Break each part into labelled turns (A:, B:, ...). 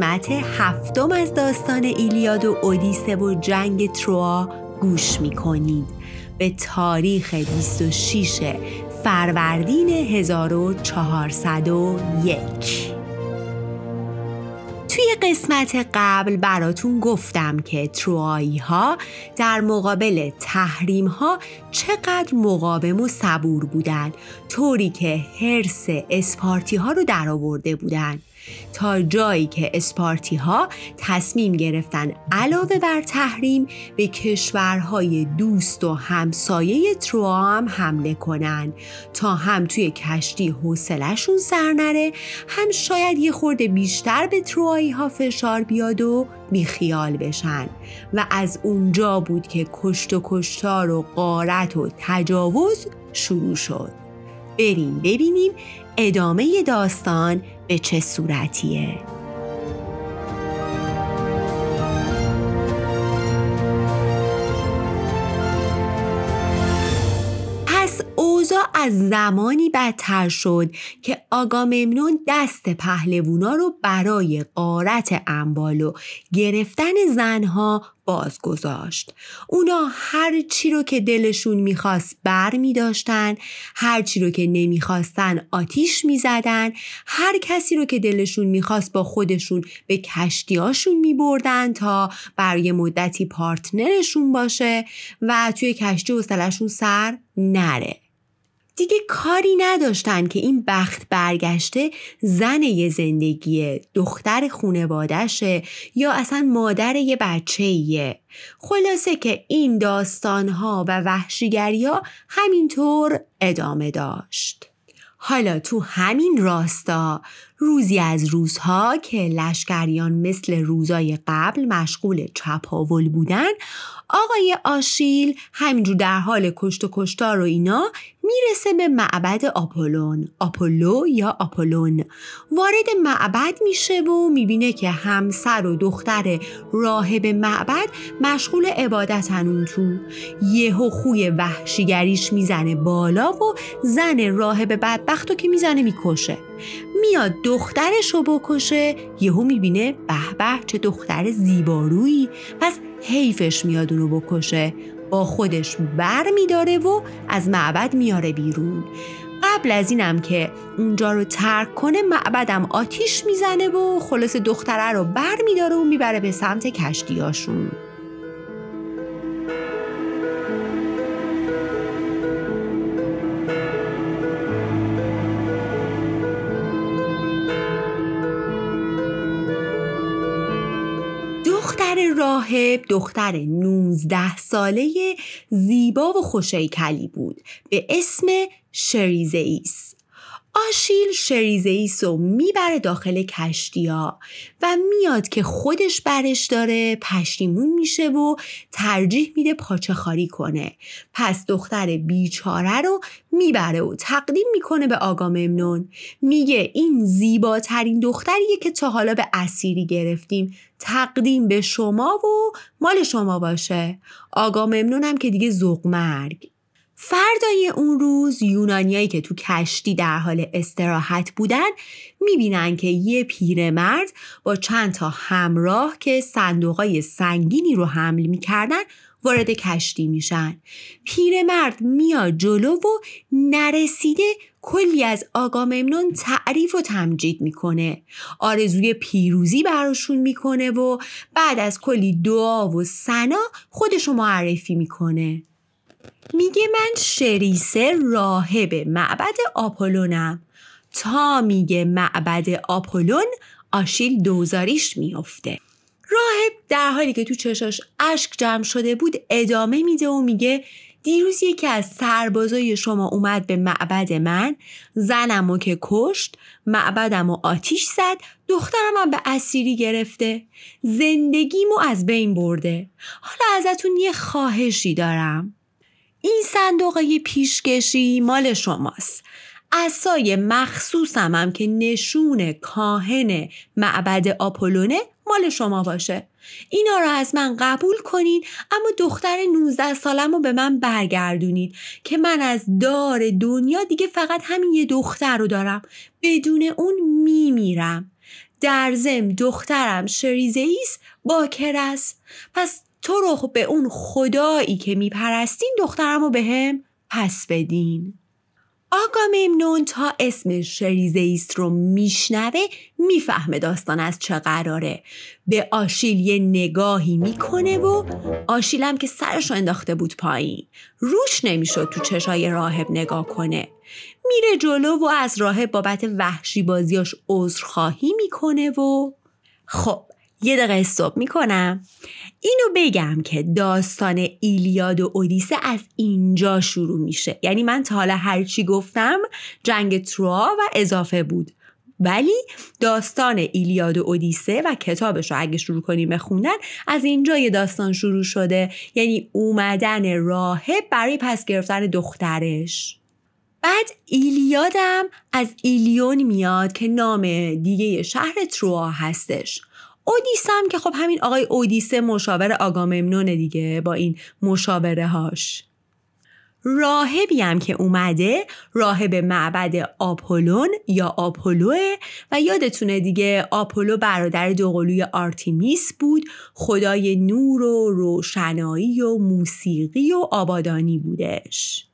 A: قسمت هفتم از داستان ایلیاد و اودیسه و جنگ تروا گوش می‌کنید. به تاریخ 26 فروردین 1401 توی قسمت قبل براتون گفتم که تروایی ها در مقابل تحریم ها چقدر مقاوم و صبور بودن طوری که حرس اسپارتی ها رو درآورده بودن تا جایی که اسپارتی ها تصمیم گرفتن علاوه بر تحریم به کشورهای دوست و همسایه تروا هم حمله کنن تا هم توی کشتی حوصلهشون سر نره هم شاید یه خورده بیشتر به تروایی ها فشار بیاد و بیخیال بشن. و از اونجا بود که کشت و کشتار و قارت و تجاوز شروع شد. بریم ببینیم ادامه داستان به چه صورتیه. اوضاع از زمانی بدتر شد که آگاممنون دست پهلوونا رو برای قارت انبال و گرفتن زنها باز گذاشت. اونا هر چی رو که دلشون می‌خواست بر می هر چی رو که نمی‌خواستن آتیش می‌زدن، هر کسی رو که دلشون می‌خواست با خودشون به کشتیاشون می بردن تا برای مدتی پارتنرشون باشه و توی کشتی حوصلهشون سر نره. دیگه کاری نداشتن که این بخت برگشته زن یه زندگیه دختر خونوادشه یا اصلا مادر یه بچه ایه. خلاصه که این داستانها و وحشیگریا همینطور ادامه داشت. حالا تو همین راستا روزی از روزها که لشکریان مثل روزای قبل مشغول چپاول بودن آقای آشیل همینجور در حال کشت و کشتار و اینا می‌رسه به معبد آپولون. آپولو یا آپولون. وارد معبد میشه و می‌بینه که همسر و دختر راهب معبد مشغول عبادتن اون تو یهو خوی وحشیگریش می‌زنه بالا و زن راهب بدبختو که می‌زنه می‌کشه. میاد دخترش رو بکشه یهو می‌بینه به به چه دختر زیبارویی. پس حیفش میاد اونو بکشه با خودش بر میداره و از معبد میاره بیرون. قبل از اینم که اونجا رو ترک کنه معبدم آتیش می‌زنه و خلاص دختره رو بر میداره و می‌بره به سمت کشتیاشون راهب دختر 19 ساله زیبا و خوشیکلی بود. به اسم شریزئیس آشیل شریزئیس رو می‌بره داخل کشتیا و میاد که خودش برش داره پشیمون میشه و ترجیح میده پاچه خاری کنه. پس دختر بیچاره رو می‌بره و تقدیم می‌کنه به آقا ممنون. میگه این زیباترین دختریه که تا حالا به اسیری گرفتیم. تقدیم به شما و مال شما باشه. آقا ممنونم که دیگه زوق مرگ. فردای اون روز یونانیایی که تو کشتی در حال استراحت بودن می‌بینن که یه پیرمرد با چند تا همراه که صندوقای سنگینی رو حمل می‌کردن وارد کشتی میشن. پیرمرد میاد جلو و نرسیده کلی از آقا ممنون تعریف و تمجید می‌کنه. آرزوی پیروزی براشون می‌کنه و بعد از کلی دعا و سنا خودشو معرفی می‌کنه. میگه من شریسه راهب معبد آپولونم. تا میگه معبد آپولون آشیل دوزاریش میفته راهب در حالی که تو چشاش اشک جمع شده بود ادامه میده و میگه دیروز یکی از سربازای شما اومد به معبد من زنمو که کشت معبدم و آتیش زد دخترم هم به اسیری گرفته. زندگیمو از بین برده. حالا ازتون یه خواهشی دارم. این صندوقه پیشکشی مال شماست. اسای مخصوصم هم که نشون کاهن معبد آپولونه مال شما باشه. اینا رو از من قبول کنین اما دختر 19 سالم رو به من برگردونید که من از دار دنیا دیگه فقط همین یه دختر رو دارم. بدون اون میمیرم. در زم دخترم شریزیس باکر است پس تو رو به اون خدایی که میپرستین دخترم رو به هم پس بدین. آگاممنون تا اسم شریزیس رو میشنوه می‌فهمه داستان از چه قراره. به آشیل یه نگاهی می‌کنه و آشیلم که سرش رو انداخته بود پایین. روش نمی‌شد تو چشای راهب نگاه کنه. میره جلو و از راهب بابت وحشی بازیاش عذرخواهی می‌کنه و خب یه دقیقه استوب می‌کنم. اینو بگم که داستان ایلیاد و اودیسه از اینجا شروع میشه. یعنی من تا حالا هرچی گفتم جنگ تروا و اضافه بود. ولی داستان ایلیاد و اودیسه و کتابش رو اگه شروع کنیم بخوندن از اینجا یه داستان شروع شده. یعنی اومدن راهب برای پس گرفتن دخترش. بعد ایلیادم از ایلیون میاد که نام دیگه شهر تروا هستش. اودیسم که خب همین آقای اودیسه مشاور آگاممنون دیگه با این مشاوره هاش راهبی هم که اومده راهب معبد آپولون یا آپولوه و یادتونه دیگه آپولو برادر دوقلوی آرتیمیس بود خدای نور و روشنایی و موسیقی و آبادانی بودش.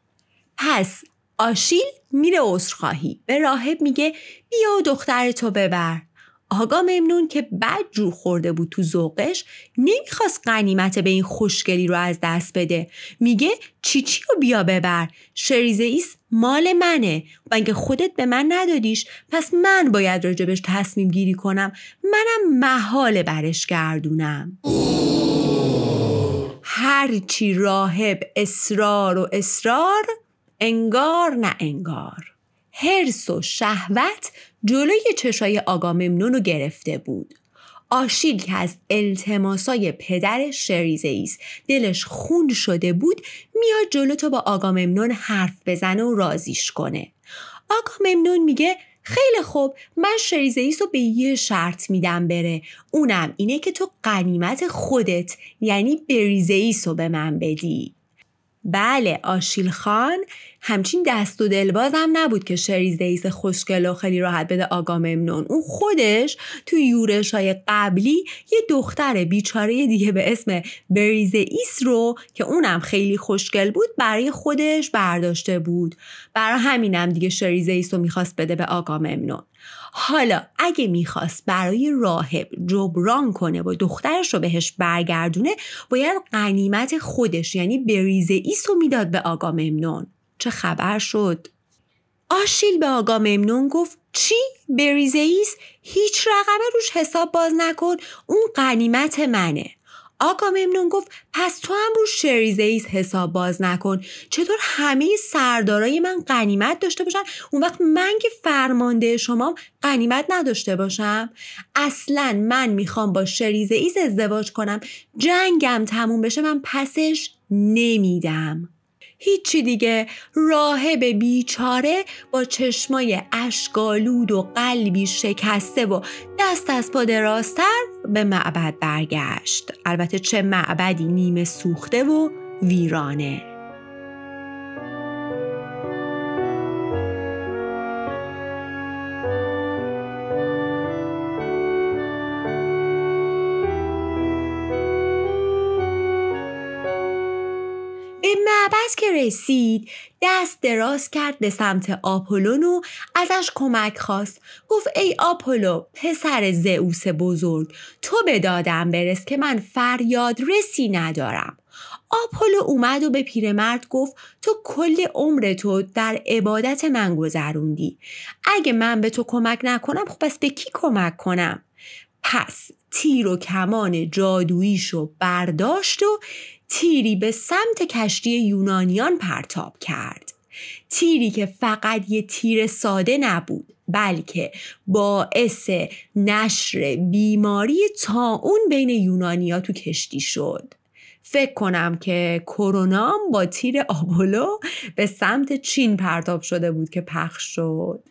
A: پس آشیل میره عذرخواهی. به راهب میگه بیا دخترتو ببر. آگاممنون که بد جور خورده بود تو ذوقش نمی‌خواست غنیمت به این خوشگلی رو از دست بده. میگه چی چی رو بیا ببر. کریزه ایس مال منه. و اینکه خودت به من ندادیش پس من باید راجبش تصمیم گیری کنم. منم محال برش گردونم. هرچی راهب اصرار و اصرار انگار نه انگار. هرس و شهوت جلوی چشای آقا ممنون رو گرفته بود. آشیل که از التماسای پدر شریزیس دلش خون شده بود میاد جلو تو با آقا ممنون حرف بزنه و رازیش کنه. آقا ممنون میگه خیلی خوب من شریزیس رو به یه شرط میدم بره اونم اینه که تو قنیمت خودت یعنی بریزیس رو به من بدی بله آشیل خان همچین دست و دلباز هم نبود که شریز دیس خوشگل و خیلی راحت بده آقا ممنون. اون خودش تو یورش های قبلی یه دختر بیچاره دیگه به اسم بریزه‌ایس رو که اونم خیلی خوشگل بود برای خودش برداشته بود. برای همینم دیگه کریزه ایس رو می‌خواست بده به آگاممنون. حالا اگه می‌خواست برای راهب جبران کنه و دخترش رو بهش برگردونه باید غنیمت خودش یعنی بریزه ایس رو می‌داد به آگاممنون چه خبر شد؟ آشیل به آگاممنون گفت چی؟ بریزه ایس؟ هیچ رقمه روش حساب باز نکن اون قنیمت منه آقا ممنون گفت پس تو هم رو شریزیس حساب باز نکن. چطور همه سردارای من قنیمت داشته باشن؟ اون وقت من که فرمانده شما قنیمت نداشته باشم؟ اصلا من می‌خوام با شریزیس ازدواج کنم. جنگم تموم بشه من پسش نمیدم. هیچی دیگه. راهب بیچاره با چشمای اشکالود و قلبی شکسته و دست از پا راستر به معبد برگشت. البته چه معبدی نیمه سوخته و ویرانه. رسید. دست دراز کرد به سمت آپولون و ازش کمک خواست. گفت ای آپولو پسر زئوس بزرگ تو به دادم برس که من فریاد رسی ندارم. آپولو اومد و به پیرمرد گفت تو کل عمر تو در عبادت من گذروندی. اگه من به تو کمک نکنم خب پس به کی کمک کنم؟ پس تیر و کمان جادوییشو برداشت و تیری به سمت کشتی یونانیان پرتاب کرد. تیری که فقط یه تیر ساده نبود بلکه باعث نشر بیماری تا اون بین یونانیا تو کشتی شد. فکر کنم که کرونا با تیر آبولو به سمت چین پرتاب شده بود که پخش شد.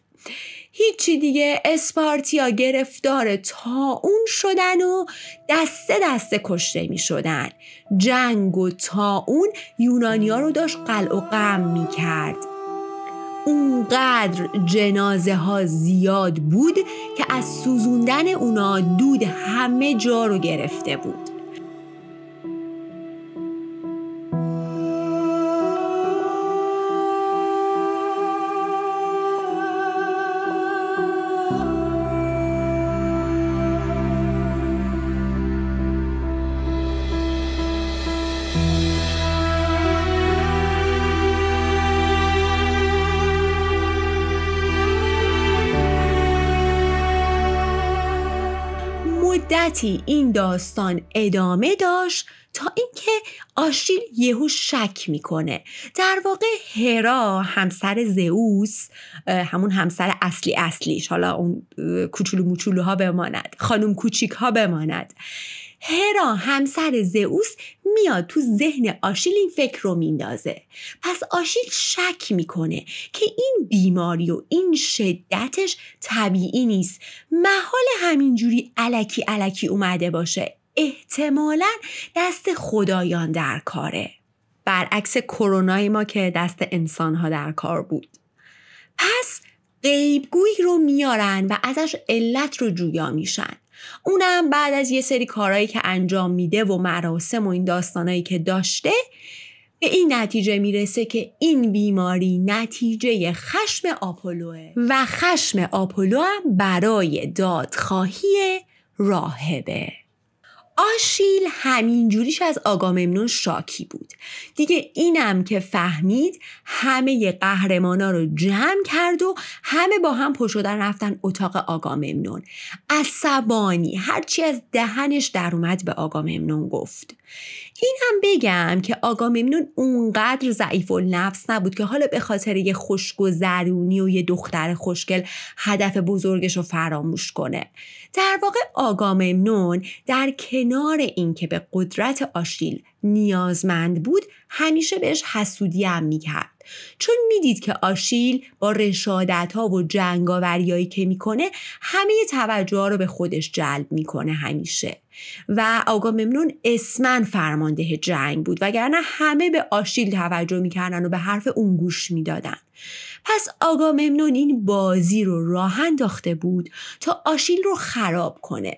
A: هیچی دیگه اسپارتیا گرفتار تا اون شدن و دسته دسته کشته می شدن. جنگ و تا اون یونانیا رو داشت قلع و قم می کرد. اونقدر جنازه ها زیاد بود که از سوزوندن اونا دود همه جا رو گرفته بود. مدتی این داستان ادامه داشت تا اینکه آشیل یهو شک می‌کنه. در واقع هرا همسر زئوس همون همسر اصلی اصلیش حالا اون کوچولو موچولو ها بماند خانم کوچیک ها بماند. هرا همسر زئوس میاد تو ذهن آشیل این فکر رو میندازه. پس آشیل شک می‌کنه که این بیماری و این شدتش طبیعی نیست. محال همینجوری علکی علکی اومده باشه. احتمالا دست خدایان در کاره. برعکس کرونای ما که دست انسانها در کار بود. پس غیبگویی رو میارن و ازش علت رو جویا میشن. اونم بعد از یه سری کارهایی که انجام میده و مراسم و این داستانایی که داشته به این نتیجه می‌رسه که این بیماری نتیجه خشم آپولوه و خشم آپولو هم برای دادخواهی راهبه. آشیل همینجوریش از آگاممنون شاکی بود. دیگه اینم که فهمید همه قهرمانا رو جمع کرد و همه با هم پشودن رفتن اتاق آگاممنون عصبانی هرچی از دهنش در اومد به آگاممنون گفت. این هم بگم که آقا ممنون اونقدر ضعیف و نفس نبود که حالا به خاطر یه خوشگذرونی و یه دختر خوشگل هدف بزرگش رو فراموش کنه. در واقع آقا ممنون در کنار اینکه به قدرت آشیل نیازمند بود همیشه بهش حسودی هم می‌کرد. چون می‌دید که آشیل با رشادت ها و جنگاوریایی که می‌کنه همه توجه ها رو به خودش جلب می‌کنه همیشه. و آقا ممنون اسمن فرمانده جنگ بود وگرنه همه به آشیل توجه می‌کردن و به حرف اون گوش می‌دادن. پس آقا ممنون این بازی رو راه انداخته بود تا آشیل رو خراب کنه.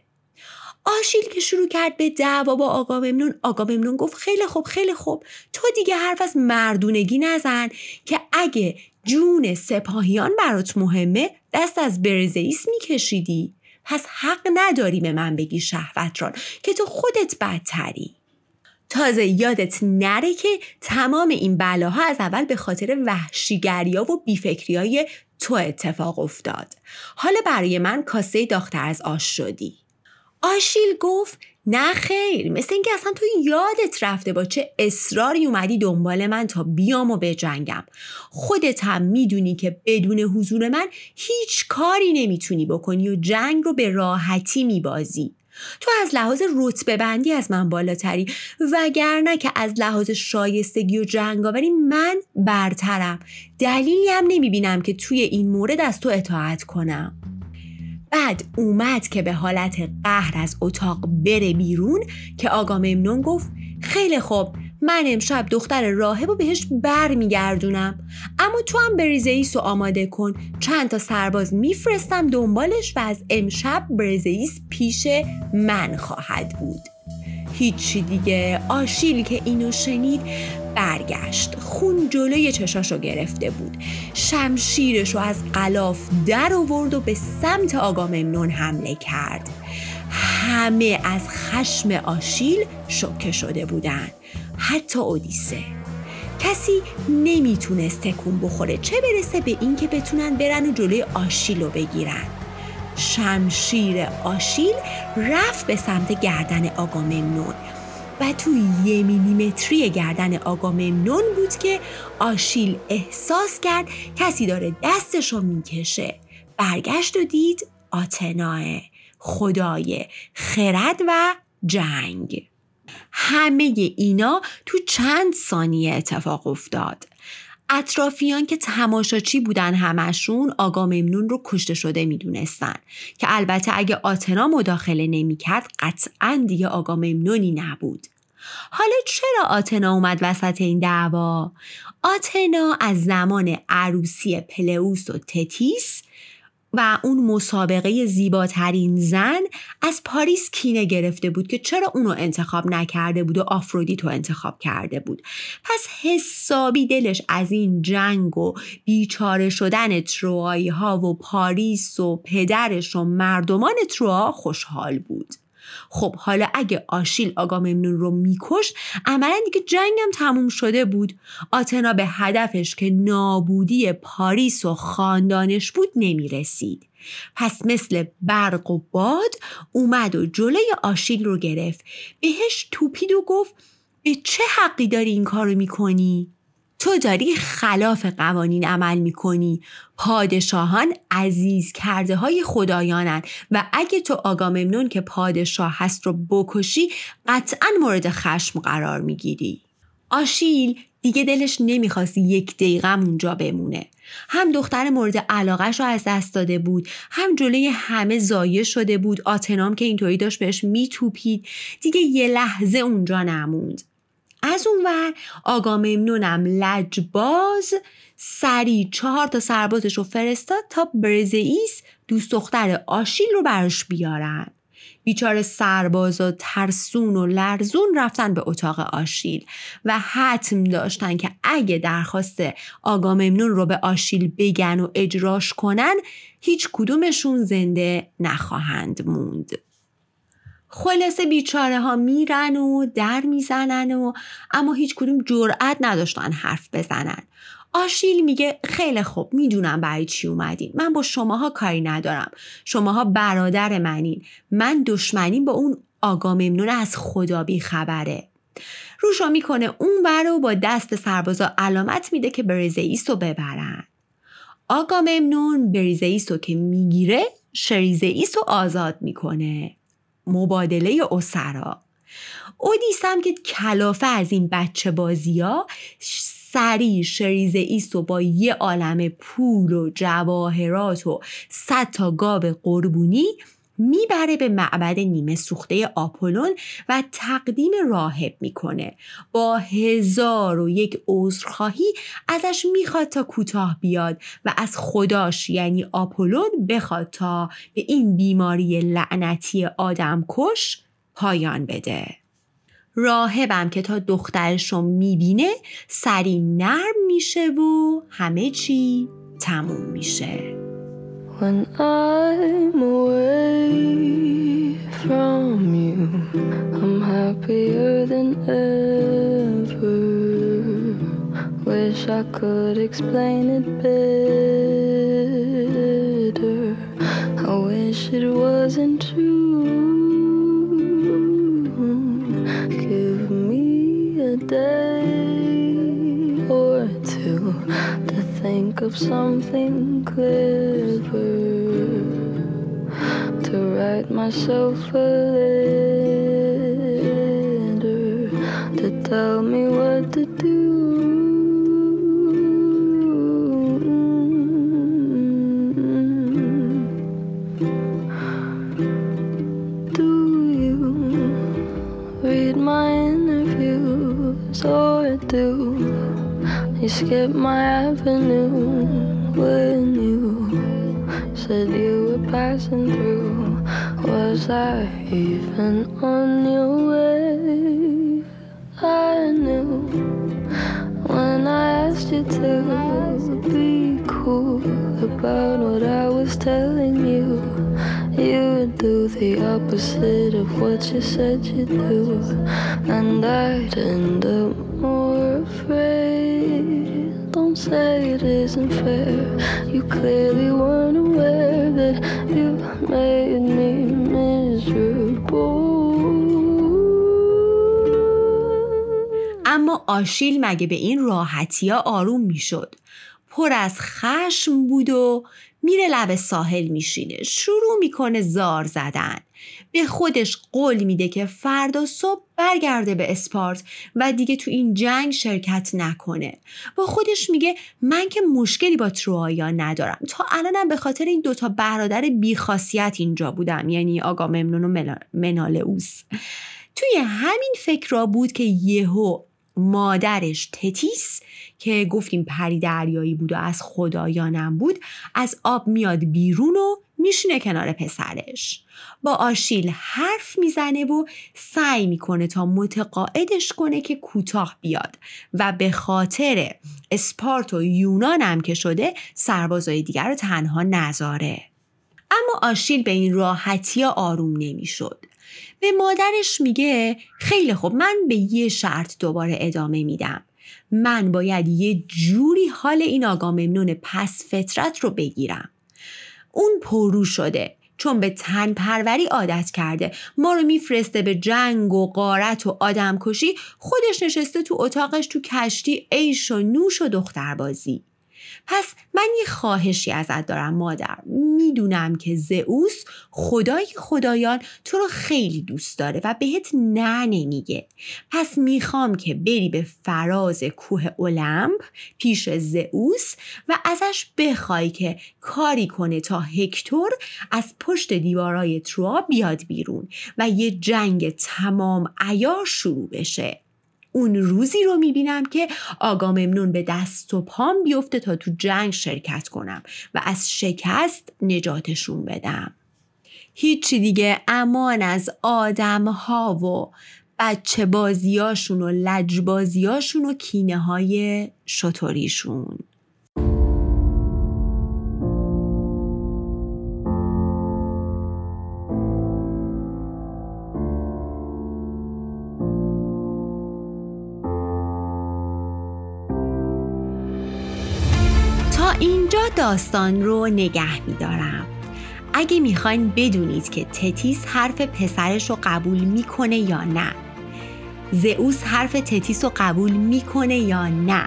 A: آشیل که شروع کرد به دعوا با آقا ممنون آقا ممنون گفت خیلی خوب خیلی خوب. تو دیگه حرف از مردونگی نزن که اگه جون سپاهیان برات مهمه دست از برزئیس میکشیدی. پس حق نداری به من بگی شهوتران که تو خودت بدتری. تازه یادت نره که تمام این بلاها از اول به خاطر وحشیگریا و بیفکریای تو اتفاق افتاد. حالا برای من کاسه داختر از آش شدی. آشیل گفت نه خیر مثل اینکه اصلا تو یادت رفته با چه اصراری اومدی دنبال من تا بیام و بجنگم. خودت هم می‌دونی که بدون حضور من هیچ کاری نمی‌تونی بکنی و جنگ رو به راحتی میبازی. تو از لحاظ رتبه بندی از من بالاتری وگرنه که از لحاظ شایستگی و جنگاوری من برترم. دلیلی هم نمی‌بینم که توی این مورد از تو اطاعت کنم. بعد اومد که به حالت قهر از اتاق بره بیرون که آقا ممنون گفت خیلی خوب من امشب دختر راهب و بهش بر میگردونم اما تو هم بریزئیس رو آماده کن. چند تا سرباز میفرستم دنبالش و از امشب بریزئیس پیش من خواهد بود. هیچی دیگه. آشیل که اینو شنید برگشت. خون جلوی چشاشو گرفته بود. شمشیرش رو از قلاف در آورد و به سمت آقا ممنون حمله کرد. همه از خشم آشیل شوکه شده بودن. حتی اودیسه. کسی نمی‌تونست تکون بخوره. چه برسه به اینکه بتونن برن و جلوی آشیل رو بگیرن. شمشیر آشیل رفت به سمت گردن آقا و تو یه میلیمتری گردن آقا ممنون بود که آشیل احساس کرد کسی داره دستش رو می‌کشه. برگشت و دید آتناه. خدای خرد و جنگ. همه اینا تو چند ثانیه اتفاق افتاد. اطرافیان که تماشاچی بودن همشون آقا ممنون رو کشته شده می‌دونستن که البته اگه آتنا مداخله نمی‌کرد قطعا دیگه آقا ممنونی نبود حالا چرا آتنا اومد وسط این دعوا؟ آتنا از زمان عروسی پلئوس و تتیس و اون مسابقه زیباترین زن از پاریس کینه گرفته بود که چرا اونو انتخاب نکرده بود و آفرودیت رو انتخاب کرده بود. پس حسابی دلش از این جنگ و بیچاره شدن تروایی ها و پاریس و پدرش و مردمان تروا خوشحال بود. خب حالا اگه آشیل آگاممنون رو میکشت عملا دیگه جنگم تموم شده بود. آتنا به هدفش که نابودی پاریس و خاندانش بود نمی‌رسید. پس مثل برق و باد اومد و جلوی آشیل رو گرفت. بهش توپید و گفت به چه حقی داری این کارو می‌کنی؟ تو داری خلاف قوانین عمل می‌کنی. پادشاهان عزیز کرده های خدایانن و اگه تو آگاممنون که پادشاه هست رو بکشی قطعا مورد خشم قرار می‌گیری. آشیل دیگه دلش نمی‌خواست یک دقیقه اونجا بمونه. هم دختر مورد علاقش رو از دست داده بود هم جلوی همه زایه شده بود آتنام که اینطوری داشت بهش میتوپید. دیگه یه لحظه اونجا نموند. از اون ور آقا ممنونم لجباز سری چهار تا سربازش رو فرستاد تا برزئیس دوست دختر آشیل رو براش بیارن بیچاره سرباز و ترسون و لرزون رفتن به اتاق آشیل و حتم داشتن که اگه درخواست آقا ممنون رو به آشیل بگن و اجراش کنن هیچ کدومشون زنده نخواهند موند. خلاصه بیچاره ها میرن و در می‌زنن و اما هیچ کدوم جرأت نداشتن حرف بزنن. آشیل میگه خیلی خوب می‌دونم برای چی اومدین. من با شماها کاری ندارم. شماها برادر منین. من دشمنیم با اون آقا ممنون از خدا بی خبره. روشا می‌کنه اون برو با دست سربازا علامت میده که بریزئیس رو ببرن. آقا ممنون بریزئیس رو که می‌گیره شریزئیس رو آزاد می‌کنه. مبادله اسرا. اودیس هم که کلافه از این بچه بازی ها سریع شریزه ایست و با یه عالم پول و جواهرات و صد تا گاو قربونی می‌بره به معبد نیمه سوخته آپولون و تقدیم راهب می‌کنه. با هزار و یک عذرخواهی ازش می‌خواد تا کوتاه بیاد و از خداش یعنی آپولون بخواد تا به این بیماری لعنتی آدم کش پایان بده. راهبم که تا دخترش رو می‌بینه سری نرم میشه و همه چی تموم میشه. When I'm away from you, I'm happier than ever. Wish I could explain it better. I wish it wasn't true. Give me a day or two to think of something clever myself a letter to tell me what to do. Do you read my interviews or do you skip my avenue when you said you were passing through? Was I even on your way? I knew when I asked you to be cool about what I was telling you. You would do the opposite of what you said you'd do, and I'd end up more afraid. Say it isn't fair. You clearly weren't aware that you made me miserable. اما آشیل مگه به این راحتی ها آروم می‌شد پر از خشم بود و میره لب ساحل میشینه. شروع می‌کنه زار زدن. به خودش قول میده که فردا صبح برگرده به اسپارت و دیگه تو این جنگ شرکت نکنه. با خودش میگه من که مشکلی با تروایا ندارم. تا الانم به خاطر این دوتا برادر بیخاصیت اینجا بودم. یعنی آقا ممنون و منالئوس. توی همین فکر را بود که یهو مادرش تتیس که گفتیم پری دریایی بود و از خدایانم بود از آب میاد بیرون و میشینه کنار پسرش. با آشیل حرف می‌زنه و سعی می‌کنه تا متقاعدش کنه که کوتاه بیاد و به خاطر اسپارت و هم که شده سربازای دیگر رو تنها نذاره. اما آشیل به این راحتی آروم نمی‌شد. به مادرش میگه خیلی خوب من به یه شرط دوباره ادامه میدم. من باید یه جوری حال این آقا ممنون پس فطرت رو بگیرم. اون پرو شده چون به تن پروری عادت کرده. ما رو میفرسته به جنگ و قارت و آدم کشی خودش نشسته تو اتاقش تو کشتی عیش و نوش و دختربازی. پس من یه خواهشی ازت دارم مادر. می‌دونم که زئوس خدای خدایان تو رو خیلی دوست داره و بهت نه نمیگه پس می‌خوام که بری به فراز کوه اولمپ پیش زئوس و ازش بخوای که کاری کنه تا هکتور از پشت دیوارای تروا بیاد بیرون و یه جنگ تمام ایار شروع بشه. اون روزی رو می‌بینم که آقا ممنون به دست و پام بیفته تا تو جنگ شرکت کنم و از شکست نجاتشون بدم. هیچی دیگه امان از آدم ها و بچه بازیاشون و لجبازیاشون و کینه های شطوریشون داستان رو نگه میدارم. اگه می‌خواین بدونید که تتیس حرف پسرش رو قبول می‌کنه یا نه. زئوس حرف تتیس رو قبول می‌کنه یا نه.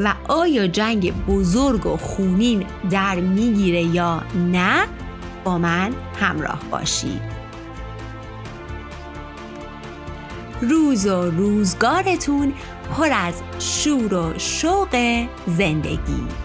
A: و آیا جنگ بزرگ و خونین در می‌گیره یا نه با من همراه باشید. روز و روزگارتون پر از شور و شوق زندگی.